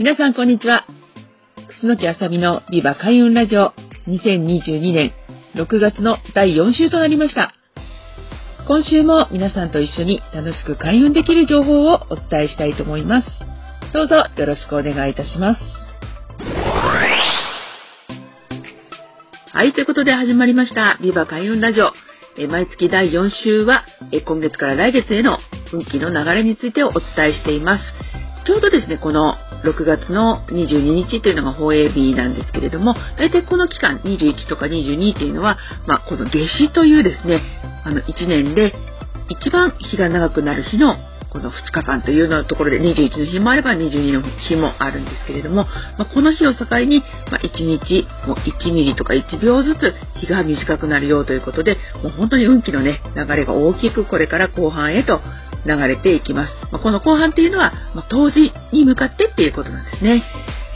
皆さんこんにちは。楠木あさみのビバ開運ラジオ2022年6月の第4週となりました。今週も皆さんと一緒に楽しく開運できる情報をお伝えしたいと思います。どうぞよろしくお願いいたします。はい、ということで始まりました。ビバ開運ラジオ。え毎月第4週は、え今月から来月への運気の流れについてをお伝えしています。ちょうどですね、この6月の22日というのが放映日なんですけれども、大体この期間、21とか22っていうのは、まあ、この夏至というですね、あの1年で一番日が長くなる日のこの2日間というようなところで21の日もあれば22の日もあるんですけれども、まあ、この日を境に、まあ、1日もう1ミリとか1秒ずつ日が短くなるよということで、もう本当に運気のね、流れが大きくこれから後半へと流れていきます。まあ、この後半っていうのは、まあ、冬至に向かってっていうことなんですね。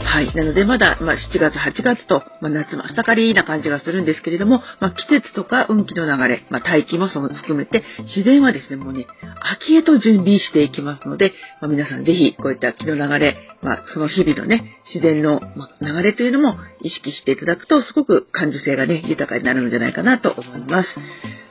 はい。なのでまだ、まあ、7月、8月と、まあ、夏真っ盛りな感じがするんですけれども、まあ、季節とか運気の流れ、まあ、大気もその含めて、自然はですね、もうね、秋へと準備していきますので、まあ、皆さんぜひこういった気の流れ、まあ、その日々のね、自然の流れというのも意識していただくと、すごく感受性がね、豊かになるんじゃないかなと思います。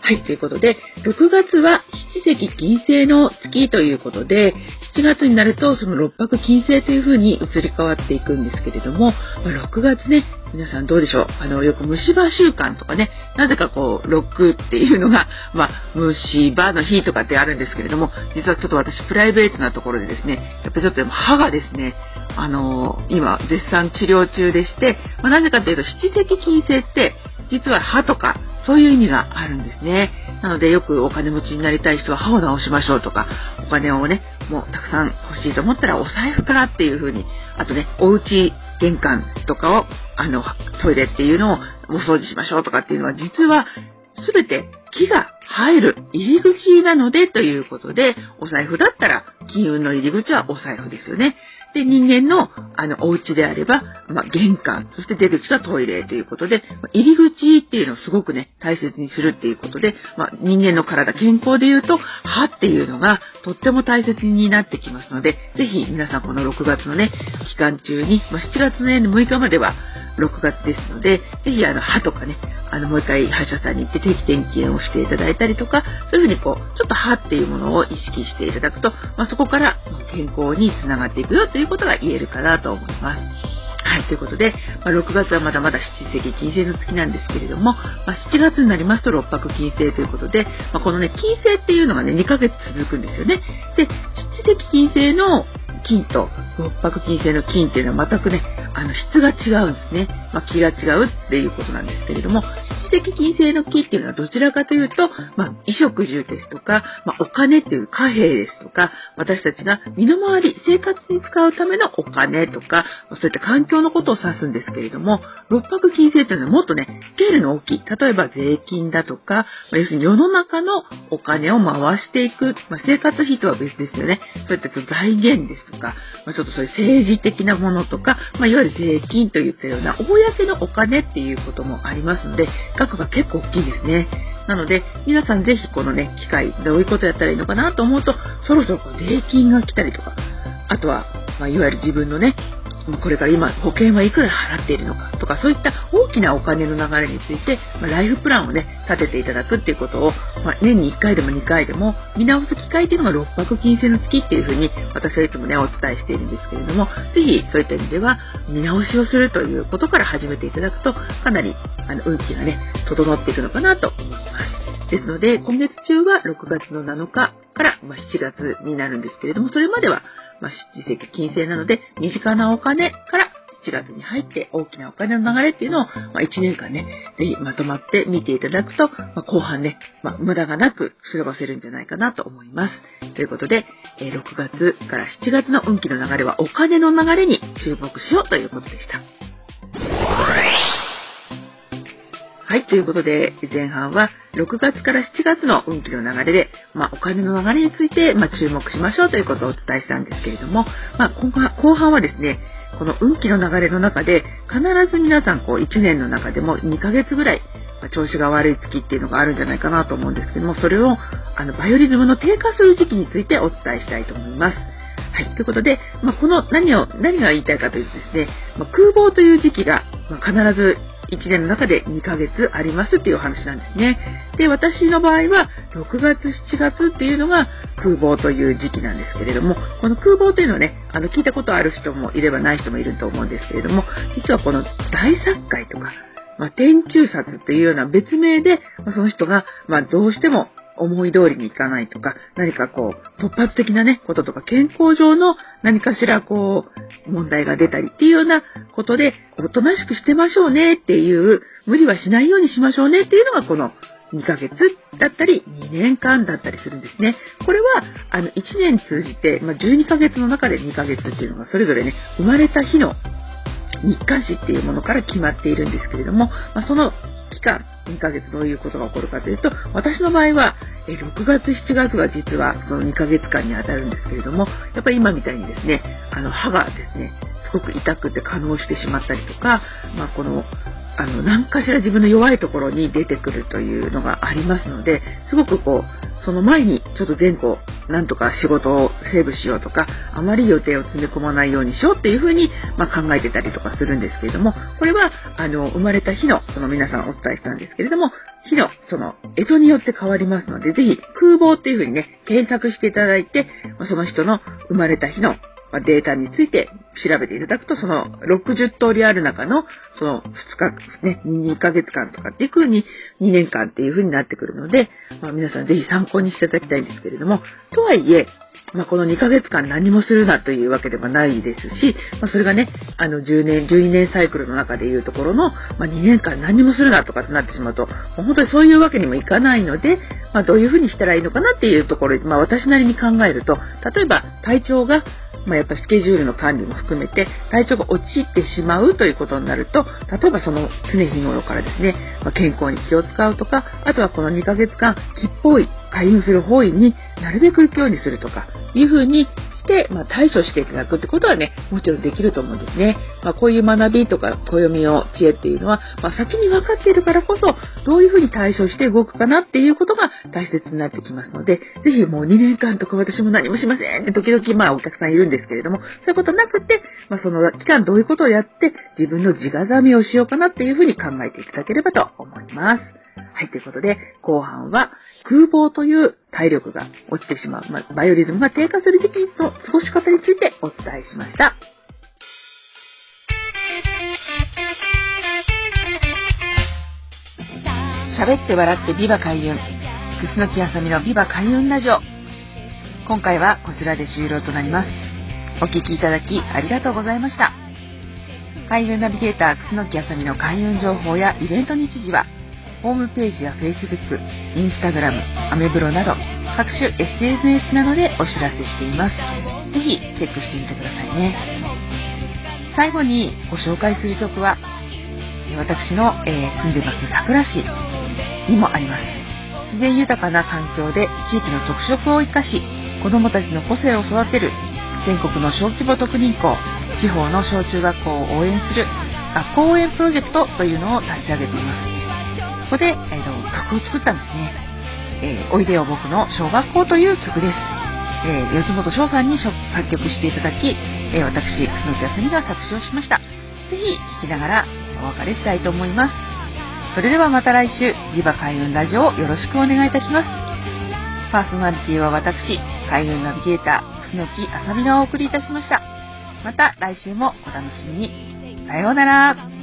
はい、ということで、6月は七石金星の月ということで、7月になるとその六白金星という風に移り変わっていくんですけれども、まあ、6月ね、皆さんどうでしょう？あの、よく虫歯週間とかね、なぜかこう、6っていうのが、まあ、虫歯の日とかってあるんですけれども、実はちょっと私プライベートなところでですね、やっぱちょっと歯がですね、あのー、今絶賛治療中でして、まあ、なぜかというと七石金星って、実は歯とかそういう意味があるんですね。なのでよくお金持ちになりたい人は歯を直しましょうとか、お金をね、もうたくさん欲しいと思ったらお財布からっていう風に、あとね、お家、玄関とかを、あの、トイレっていうのをお掃除しましょうとかっていうのは実は全て木が入る入り口なのでということで、お財布だったら金運の入り口はお財布ですよね。で、人間の、あの、お家であれば、まあ、玄関、そして出口がトイレということで、入り口っていうのをすごくね、大切にするっていうことで、まあ、人間の体、健康で言うと、歯っていうのがとっても大切になってきますので、ぜひ皆さんこの6月のね、期間中に、まあ、7月の6日までは、6月ですので、ぜひあの歯とかね、あのもう一回歯医者さんに行って定期点検をしていただいたりとか、そういうふうにこう、ちょっと歯っていうものを意識していただくと、まあ、そこから健康につながっていくよということが言えるかなと思います。はい、ということで、まあ、6月はまだまだ七石金星の月なんですけれども、まあ、7月になりますと六白金星ということで、まあ、このね、金星っていうのがね、2ヶ月続くんですよね。で、七石金星の金と六白金星の金っていうのは全くね、あの質が違うんですね。まあ、気が違うっていうことなんですけれども、七石金星の木っていうのはどちらかというと、まあ、衣食住ですとか、まあ、お金っていう貨幣ですとか、私たちが身の回り、生活に使うためのお金とか、そういった環境のことを指すんですけれども、六白金星っていうのはもっとね、スケールの大きい。例えば税金だとか、まあ、要するに世の中のお金を回していく、まあ、生活費とは別ですよね。そういった財源ですとか、まあ、ちょっとそういう政治的なものとか、まあ、いわゆる税金といったような、公のお金っていうこともありますので、額が結構大きいですね。なので、皆さんぜひこのね、機会、どういうことやったらいいのかなと思うと、そろそろ税金が来たりとか、あとは、まあ、いわゆる自分のね、これから今保険はいくら払っているのかとかそういった大きなお金の流れについて、ま、ライフプランをね立てていただくっていうことを、ま、年に1回でも2回でも見直す機会っていうのが六白金星の月っていうふうに私はいつもねお伝えしているんですけれどもぜひそういった意味では見直しをするということから始めていただくとかなりあの運気がね整っていくのかなと思います。ですので今月中は6月の7日から、ま、7月になるんですけれどもそれまではまあ、実績金星なので、身近なお金から7月に入って大きなお金の流れっていうのを、まあ、1年間ね、ぜひまとまって見ていただくと、まあ、後半ね、まあ、無駄がなく過ごせるんじゃないかなと思います。ということで、え6月から7月の運気の流れはお金の流れに注目しようということでした。はい、ということで、前半は6月から7月の運気の流れで、まあ、お金の流れについて、まあ、注目しましょうということをお伝えしたんですけれども、まあ、後半はですね、この運気の流れの中で、必ず皆さん、こう、1年の中でも2ヶ月ぐらい、ま調子が悪い月っていうのがあるんじゃないかなと思うんですけども、それを、あの、バイオリズムの低下する時期についてお伝えしたいと思います。はい。ということで、まあ、この何を、何が言いたいかというとですね、まあ、空房という時期が、ま必ず1年の中で2ヶ月ありますっていうお話なんですね。で、私の場合は6月、7月っていうのが空房という時期なんですけれども、この空房というのはね、あの聞いたことある人もいればない人もいると思うんですけれども、実はこの大殺界とか、まあ、天中殺というような別名で、その人が、まあ、どうしても思い通りにいかないとか、何かこう、突発的なね、こととか、健康上の何かしらこう、問題が出たりっていうようなことで、おとなしくしてましょうねっていう、無理はしないようにしましょうねっていうのがこの2ヶ月だったり、2年間だったりするんですね。これは、あの、1年通じて、まあ、12ヶ月の中で2ヶ月っていうのがそれぞれね、生まれた日の日刊誌っていうものから決まっているんですけれども、まあ、その期間、2ヶ月どういうことが起こるかというと、私の場合は、6月、7月が実はその2ヶ月間にあたるんですけれども、やっぱり今みたいにですね、あの歯がですね、すごく痛くて可能してしまったりとか、まあ、このあの何かしら自分の弱いところに出てくるというのがありますのですごくこうその前にちょっと前後なんとか仕事をセーブしようとかあまり予定を詰め込まないようにしようっていうふうに、まあ、考えてたりとかするんですけれどもこれはあの生まれた日のその皆さんお伝えしたんですけれども日のその江戸によって変わりますのでぜひ空房っていうふうにね検索していただいてその人の生まれた日のまデータについて調べていただくと、その60通りある中の、その2日、ね、2ヶ月間とかっていう風に2年間っていう風になってくるので、まあ、皆さんぜひ参考にしていただきたいんですけれども、とはいえ、まあ、この2ヶ月間何もするなというわけではないですし、まあ、それがね、あの10年、12年サイクルの中でいうところの、まあ、2年間何もするなとかってなってしまうと、う本当にそういうわけにもいかないので、まあ、どういうふうにしたらいいのかなっていうところまあ、私なりに考えると、例えば体調がまあ、やっぱスケジュールの管理も含めて体調が落ちてしまうということになると例えばその常日頃からですね、まあ、健康に気を使うとかあとはこの2ヶ月間吉方位開運する方位になるべく行くようにするとかいうふうにして、まあ、対処していただくってことはね、もちろんできると思うんですね。まあ、こういう学びとか暦の知恵っていうのは、まあ、先に分かっているからこそ、どういうふうに対処して動くかなっていうことが大切になってきますので、ぜひもう2年間とか私も何もしませんって時々まあお客さんいるんですけれども、そういうことなくて、まあ、その期間どういうことをやって自分の自我ざみをしようかなっていうふうに考えていただければと思います。はい、ということで、後半は空房という体力が落ちてしまう、まあ、バイオリズムが低下する時期の過ごし方についてお伝えしました。喋って笑ってビバ開運。楠木あさみのビバ開運ラジオ。今回はこちらで終了となります。お聴きいただきありがとうございました。開運ナビゲーター楠木あさみの開運情報やイベント日時はホームページや Facebook、Instagram、アメブロなど各種 SNS などでお知らせしています。ぜひチェックしてみてくださいね。最後にご紹介する曲は私の、えー、住んでます桜市にもあります。自然豊かな環境で地域の特色を生かし子どもたちの個性を育てる全国の小規模特任校地方の小中学校を応援する学校応援プロジェクトというのを立ち上げています。ここで、えー、曲を作ったんですね。えー、おいでよ僕の小学校という曲です。えー、四本翔さんに作曲していただき、えー、私、楠木あさみが作詞をしました。ぜひ聴きながらお別れしたいと思います。それではまた来週、リバ開運ラジオをよろしくお願いいたします。パーソナリティは私、開運ナビゲーター、楠木あさみがお送りいたしました。また来週もお楽しみに。さようなら。